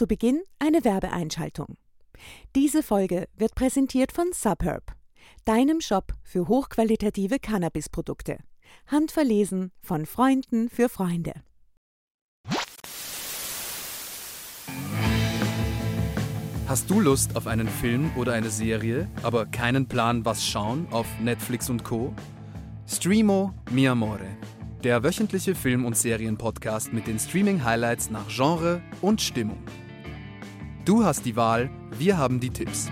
Zu Beginn eine Werbeeinschaltung. Diese Folge wird präsentiert von Subherb, deinem Shop für hochqualitative Cannabisprodukte. Handverlesen von Freunden für Freunde. Hast du Lust auf einen Film oder eine Serie, aber keinen Plan, was schauen auf Netflix und Co? Streamo Mi Amore, der wöchentliche Film- und Serienpodcast mit den Streaming-Highlights nach Genre und Stimmung. Du hast die Wahl, wir haben die Tipps.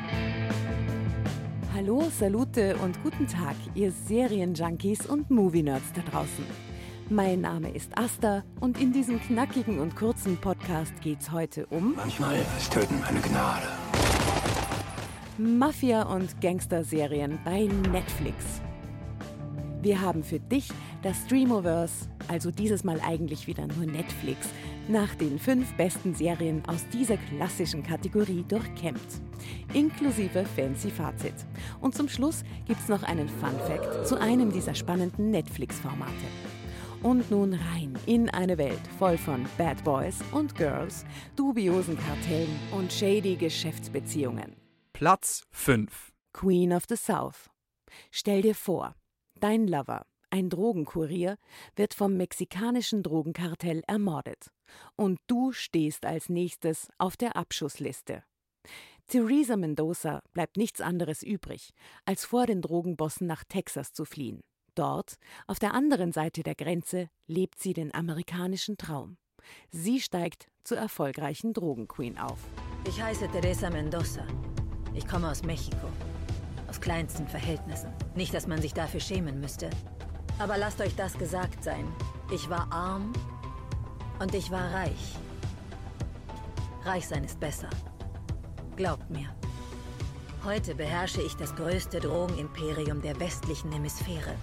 Hallo, Salute und guten Tag, ihr Serienjunkies und Movie-Nerds da draußen. Mein Name ist Asta und in diesem knackigen und kurzen Podcast geht's heute um Manchmal ist Töten eine Gnade. Mafia- und Gangster-Serien bei Netflix. Wir haben für dich das Streamoverse, also dieses Mal eigentlich wieder nur Netflix, nach den fünf besten Serien aus dieser klassischen Kategorie durchkämmt. Inklusive fancy Fazit. Und zum Schluss gibt's noch einen Fun Fact zu einem dieser spannenden Netflix-Formate. Und nun rein in eine Welt voll von Bad Boys und Girls, dubiosen Kartellen und shady Geschäftsbeziehungen. Platz 5. Queen of the South. Stell dir vor, dein Lover, ein Drogenkurier, wird vom mexikanischen Drogenkartell ermordet. Und du stehst als nächstes auf der Abschussliste. Theresa Mendoza bleibt nichts anderes übrig, als vor den Drogenbossen nach Texas zu fliehen. Dort, auf der anderen Seite der Grenze, lebt sie den amerikanischen Traum. Sie steigt zur erfolgreichen Drogenqueen auf. Ich heiße Teresa Mendoza. Ich komme aus Mexiko. Aus kleinsten Verhältnissen. Nicht, dass man sich dafür schämen müsste. Aber lasst euch das gesagt sein. Ich war arm und ich war reich. Reich sein ist besser. Glaubt mir. Heute beherrsche ich das größte Drogenimperium der westlichen Hemisphäre.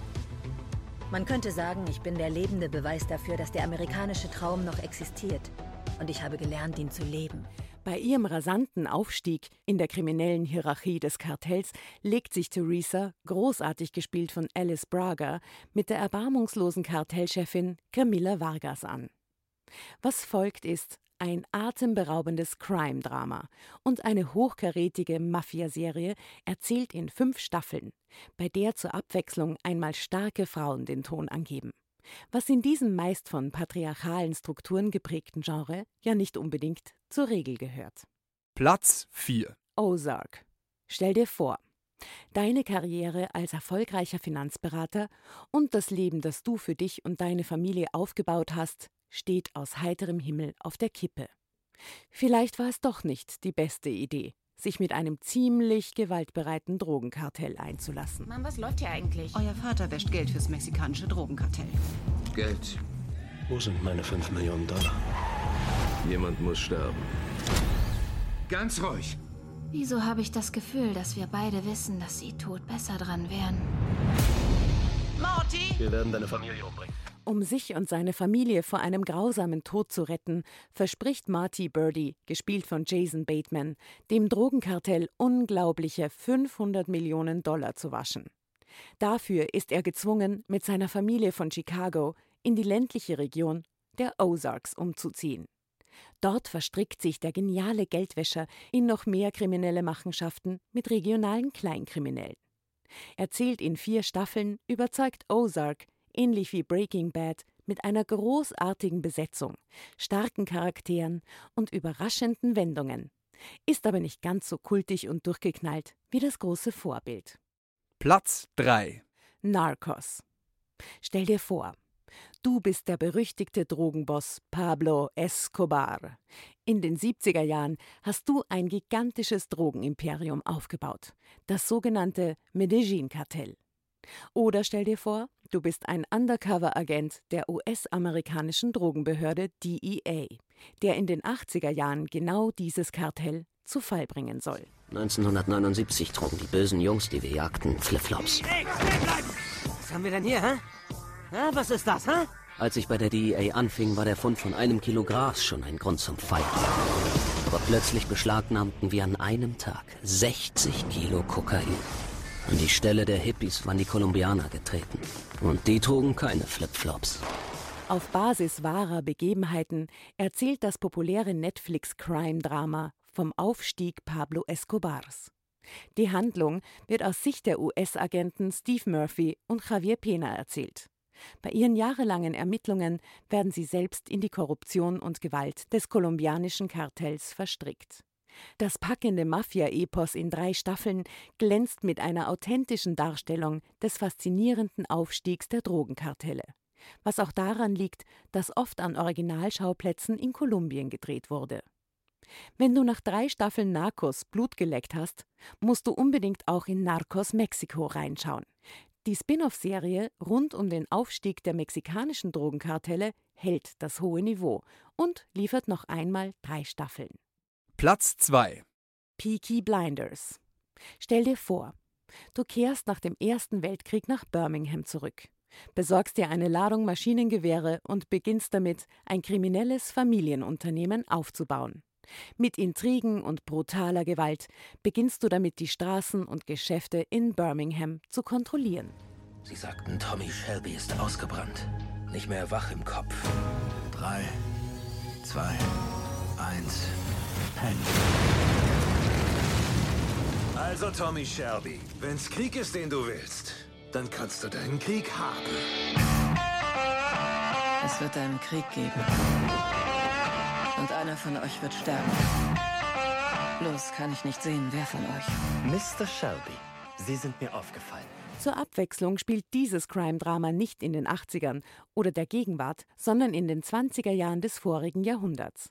Man könnte sagen, ich bin der lebende Beweis dafür, dass der amerikanische Traum noch existiert. Und ich habe gelernt, ihn zu leben. Bei ihrem rasanten Aufstieg in der kriminellen Hierarchie des Kartells legt sich Theresa, großartig gespielt von Alice Braga, mit der erbarmungslosen Kartellchefin Camilla Vargas an. Was folgt ist ein atemberaubendes Crime-Drama und eine hochkarätige Mafiaserie erzählt in fünf Staffeln, bei der zur Abwechslung einmal starke Frauen den Ton angeben. Was in diesem meist von patriarchalen Strukturen geprägten Genre ja nicht unbedingt zur Regel gehört. Platz 4. Ozark. Stell dir vor, deine Karriere als erfolgreicher Finanzberater und das Leben, das du für dich und deine Familie aufgebaut hast, steht aus heiterem Himmel auf der Kippe. Vielleicht war es doch nicht die beste Idee, sich mit einem ziemlich gewaltbereiten Drogenkartell einzulassen. Mann, was läuft hier eigentlich? Euer Vater wäscht Geld fürs mexikanische Drogenkartell. Geld. Wo sind meine 5 Millionen Dollar? Jemand muss sterben. Ganz ruhig. Wieso habe ich das Gefühl, dass wir beide wissen, dass sie tot besser dran wären? Wir werden deine Familie umbringen. Um sich und seine Familie vor einem grausamen Tod zu retten, verspricht Marty Birdie, gespielt von Jason Bateman, dem Drogenkartell unglaubliche 500 Millionen Dollar zu waschen. Dafür ist er gezwungen, mit seiner Familie von Chicago in die ländliche Region der Ozarks umzuziehen. Dort verstrickt sich der geniale Geldwäscher in noch mehr kriminelle Machenschaften mit regionalen Kleinkriminellen. Erzählt in vier Staffeln überzeugt Ozark, ähnlich wie Breaking Bad, mit einer großartigen Besetzung, starken Charakteren und überraschenden Wendungen. Ist aber nicht ganz so kultig und durchgeknallt wie das große Vorbild. Platz 3. Narcos. Stell dir vor, du bist der berüchtigte Drogenboss Pablo Escobar. In den 70er Jahren hast du ein gigantisches Drogenimperium aufgebaut, das sogenannte Medellin-Kartell. Oder stell dir vor, du bist ein Undercover-Agent der US-amerikanischen Drogenbehörde DEA, der in den 80er Jahren genau dieses Kartell zu Fall bringen soll. 1979 trugen die bösen Jungs, die wir jagten, Flipflops. Was haben wir denn hier, hä? Ja, was ist das, hä? Als ich bei der DEA anfing, war der Fund von einem Kilo Gras schon ein Grund zum Feiern. Aber plötzlich beschlagnahmten wir an einem Tag 60 Kilo Kokain. An die Stelle der Hippies waren die Kolumbianer getreten. Und die trugen keine Flipflops. Auf Basis wahrer Begebenheiten erzählt das populäre Netflix-Crime-Drama vom Aufstieg Pablo Escobars. Die Handlung wird aus Sicht der US-Agenten Steve Murphy und Javier Pena erzählt. Bei ihren jahrelangen Ermittlungen werden sie selbst in die Korruption und Gewalt des kolumbianischen Kartells verstrickt. Das packende Mafia-Epos in drei Staffeln glänzt mit einer authentischen Darstellung des faszinierenden Aufstiegs der Drogenkartelle. Was auch daran liegt, dass oft an Originalschauplätzen in Kolumbien gedreht wurde. Wenn du nach drei Staffeln Narcos Blut geleckt hast, musst du unbedingt auch in Narcos Mexiko reinschauen. Die Spin-off-Serie rund um den Aufstieg der mexikanischen Drogenkartelle hält das hohe Niveau und liefert noch einmal drei Staffeln. Platz 2 Peaky Blinders. Stell dir vor, du kehrst nach dem Ersten Weltkrieg nach Birmingham zurück, besorgst dir eine Ladung Maschinengewehre und beginnst damit, ein kriminelles Familienunternehmen aufzubauen. Mit Intrigen und brutaler Gewalt beginnst du damit, die Straßen und Geschäfte in Birmingham zu kontrollieren. Sie sagten, Tommy Shelby ist ausgebrannt. Nicht mehr wach im Kopf. Drei, zwei, eins. Also, Tommy Shelby, wenn's Krieg ist, den du willst, dann kannst du deinen Krieg haben. Es wird einen Krieg geben. Und einer von euch wird sterben. Bloß kann ich nicht sehen, wer von euch. Mr. Shelby, Sie sind mir aufgefallen. Zur Abwechslung spielt dieses Crime-Drama nicht in den 80ern oder der Gegenwart, sondern in den 20er Jahren des vorigen Jahrhunderts.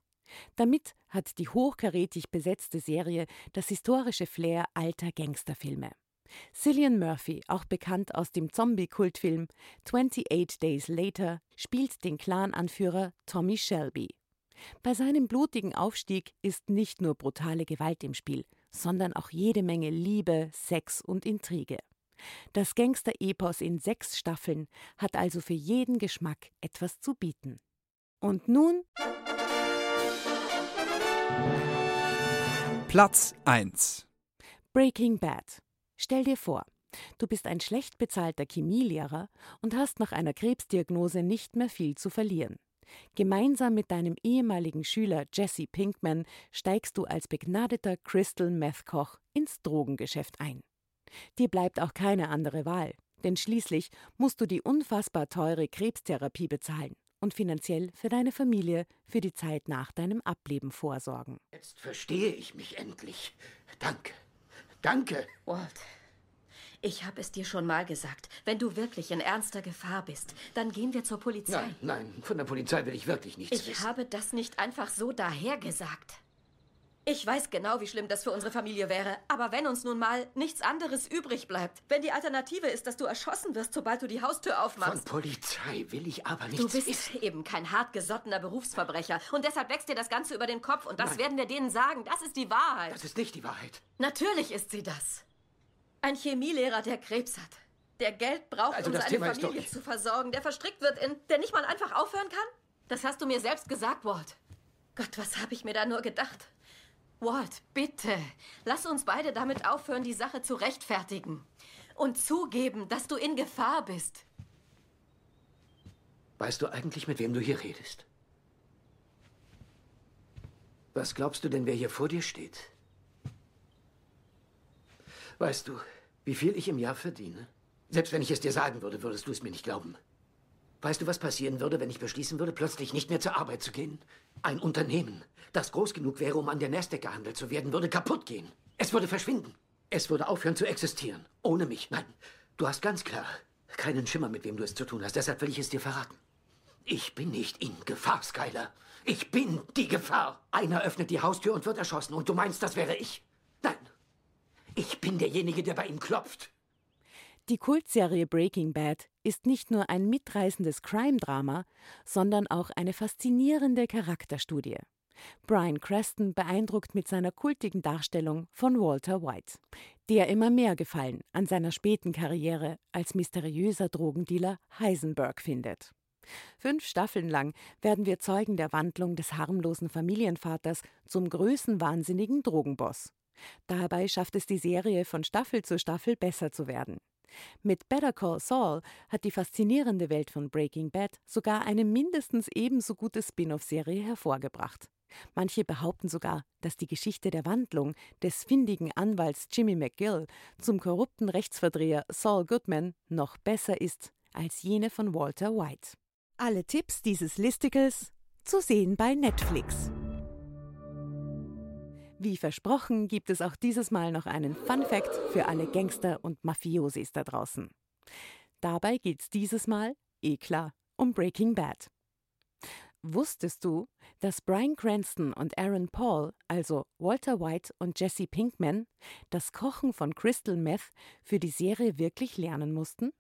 Damit hat die hochkarätig besetzte Serie das historische Flair alter Gangsterfilme. Cillian Murphy, auch bekannt aus dem Zombie-Kultfilm 28 Days Later, spielt den Clan-Anführer Tommy Shelby. Bei seinem blutigen Aufstieg ist nicht nur brutale Gewalt im Spiel, sondern auch jede Menge Liebe, Sex und Intrige. Das Gangster-Epos in sechs Staffeln hat also für jeden Geschmack etwas zu bieten. Und nun Platz 1 Breaking Bad. Stell dir vor, du bist ein schlecht bezahlter Chemielehrer und hast nach einer Krebsdiagnose nicht mehr viel zu verlieren. Gemeinsam mit deinem ehemaligen Schüler Jesse Pinkman steigst du als begnadeter Crystal Meth Koch ins Drogengeschäft ein. Dir bleibt auch keine andere Wahl, denn schließlich musst du die unfassbar teure Krebstherapie bezahlen und finanziell für deine Familie für die Zeit nach deinem Ableben vorsorgen. Jetzt verstehe ich mich endlich. Danke. Danke. Walt, ich habe es dir schon mal gesagt. Wenn du wirklich in ernster Gefahr bist, dann gehen wir zur Polizei. Nein, nein, von der Polizei will ich wirklich nichts ich wissen. Ich habe das nicht einfach so dahergesagt. Ich weiß genau, wie schlimm das für unsere Familie wäre. Aber wenn uns nun mal nichts anderes übrig bleibt, wenn die Alternative ist, dass du erschossen wirst, sobald du die Haustür aufmachst. Von Polizei will ich aber nichts Du bist wissen. eben kein hartgesottener Berufsverbrecher. Und deshalb wächst dir das Ganze über den Kopf. Und das Nein. werden wir denen sagen. Das ist die Wahrheit. Das ist nicht die Wahrheit. Natürlich ist sie das. Ein Chemielehrer, der Krebs hat. Der Geld braucht, also um seine Thema Familie zu versorgen. Der verstrickt wird in... Der nicht mal einfach aufhören kann? Das hast du mir selbst gesagt, Walt. Gott, was habe ich mir da nur gedacht? Walt, bitte, lass uns beide damit aufhören, die Sache zu rechtfertigen. Und zugeben, dass du in Gefahr bist. Weißt du eigentlich, mit wem du hier redest? Was glaubst du denn, wer hier vor dir steht? Weißt du, wie viel ich im Jahr verdiene? Selbst wenn ich es dir sagen würde, würdest du es mir nicht glauben. Weißt du, was passieren würde, wenn ich beschließen würde, plötzlich nicht mehr zur Arbeit zu gehen? Ein Unternehmen, das groß genug wäre, um an der Nasdaq gehandelt zu werden, würde kaputt gehen. Es würde verschwinden. Es würde aufhören zu existieren. Ohne mich. Nein, du hast ganz klar keinen Schimmer, mit wem du es zu tun hast. Deshalb will ich es dir verraten. Ich bin nicht in Gefahr, Skyler. Ich bin die Gefahr. Einer öffnet die Haustür und wird erschossen. Und du meinst, das wäre ich? Nein. Ich bin derjenige, der bei ihm klopft. Die Kultserie Breaking Bad ist nicht nur ein mitreißendes Crime-Drama, sondern auch eine faszinierende Charakterstudie. Brian Creston beeindruckt mit seiner kultigen Darstellung von Walter White, der immer mehr Gefallen an seiner späten Karriere als mysteriöser Drogendealer Heisenberg findet. Fünf Staffeln lang werden wir Zeugen der Wandlung des harmlosen Familienvaters zum größenwahnsinnigen Drogenboss. Dabei schafft es die Serie von Staffel zu Staffel besser zu werden. Mit Better Call Saul hat die faszinierende Welt von Breaking Bad sogar eine mindestens ebenso gute Spin-off-Serie hervorgebracht. Manche behaupten sogar, dass die Geschichte der Wandlung des findigen Anwalts Jimmy McGill zum korrupten Rechtsverdreher Saul Goodman noch besser ist als jene von Walter White. Alle Tipps dieses Listicles zu sehen bei Netflix. Wie versprochen gibt es auch dieses Mal noch einen Fun Fact für alle Gangster und Mafiosis da draußen. Dabei geht es dieses Mal, eh klar, um Breaking Bad. Wusstest du, dass Brian Cranston und Aaron Paul, also Walter White und Jesse Pinkman, das Kochen von Crystal Meth für die Serie wirklich lernen mussten?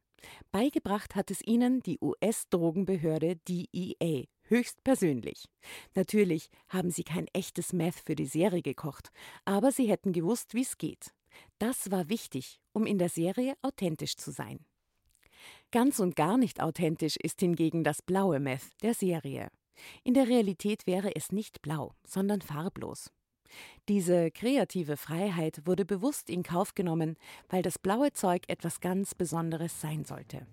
Beigebracht hat es ihnen die US-Drogenbehörde DEA höchstpersönlich. Natürlich haben sie kein echtes Meth für die Serie gekocht, aber sie hätten gewusst, wie es geht. Das war wichtig, um in der Serie authentisch zu sein. Ganz und gar nicht authentisch ist hingegen das blaue Meth der Serie. In der Realität wäre es nicht blau, sondern farblos. Diese kreative Freiheit wurde bewusst in Kauf genommen, weil das blaue Zeug etwas ganz Besonderes sein sollte.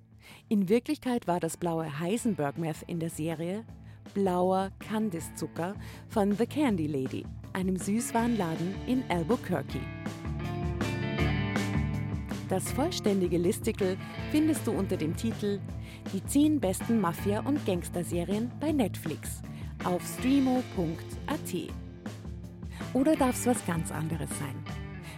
In Wirklichkeit war das blaue Heisenberg Meth in der Serie blauer Candice-Zucker von The Candy Lady, einem Süßwarenladen in Albuquerque. Das vollständige Listicle findest du unter dem Titel Die 10 besten Mafia- und Gangsterserien bei Netflix auf streamo.at. Oder darf es was ganz anderes sein?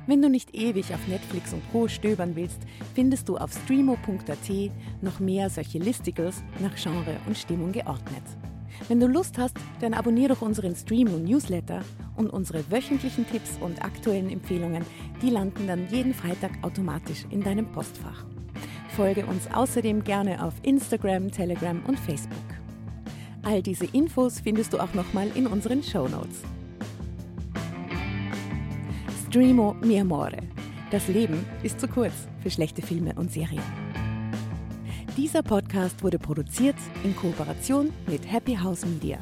Wenn du nicht ewig auf Netflix und Co. stöbern willst, findest du auf streamo.at noch mehr solche Listicles nach Genre und Stimmung geordnet. Wenn du Lust hast, dann abonniere doch unseren Stream und Newsletter und unsere wöchentlichen Tipps und aktuellen Empfehlungen, die landen dann jeden Freitag automatisch in deinem Postfach. Folge uns außerdem gerne auf Instagram, Telegram und Facebook. All diese Infos findest du auch nochmal in unseren Show Notes. Streamo mi amore. Das Leben ist zu kurz für schlechte Filme und Serien. Dieser Podcast wurde produziert in Kooperation mit Happy House Media.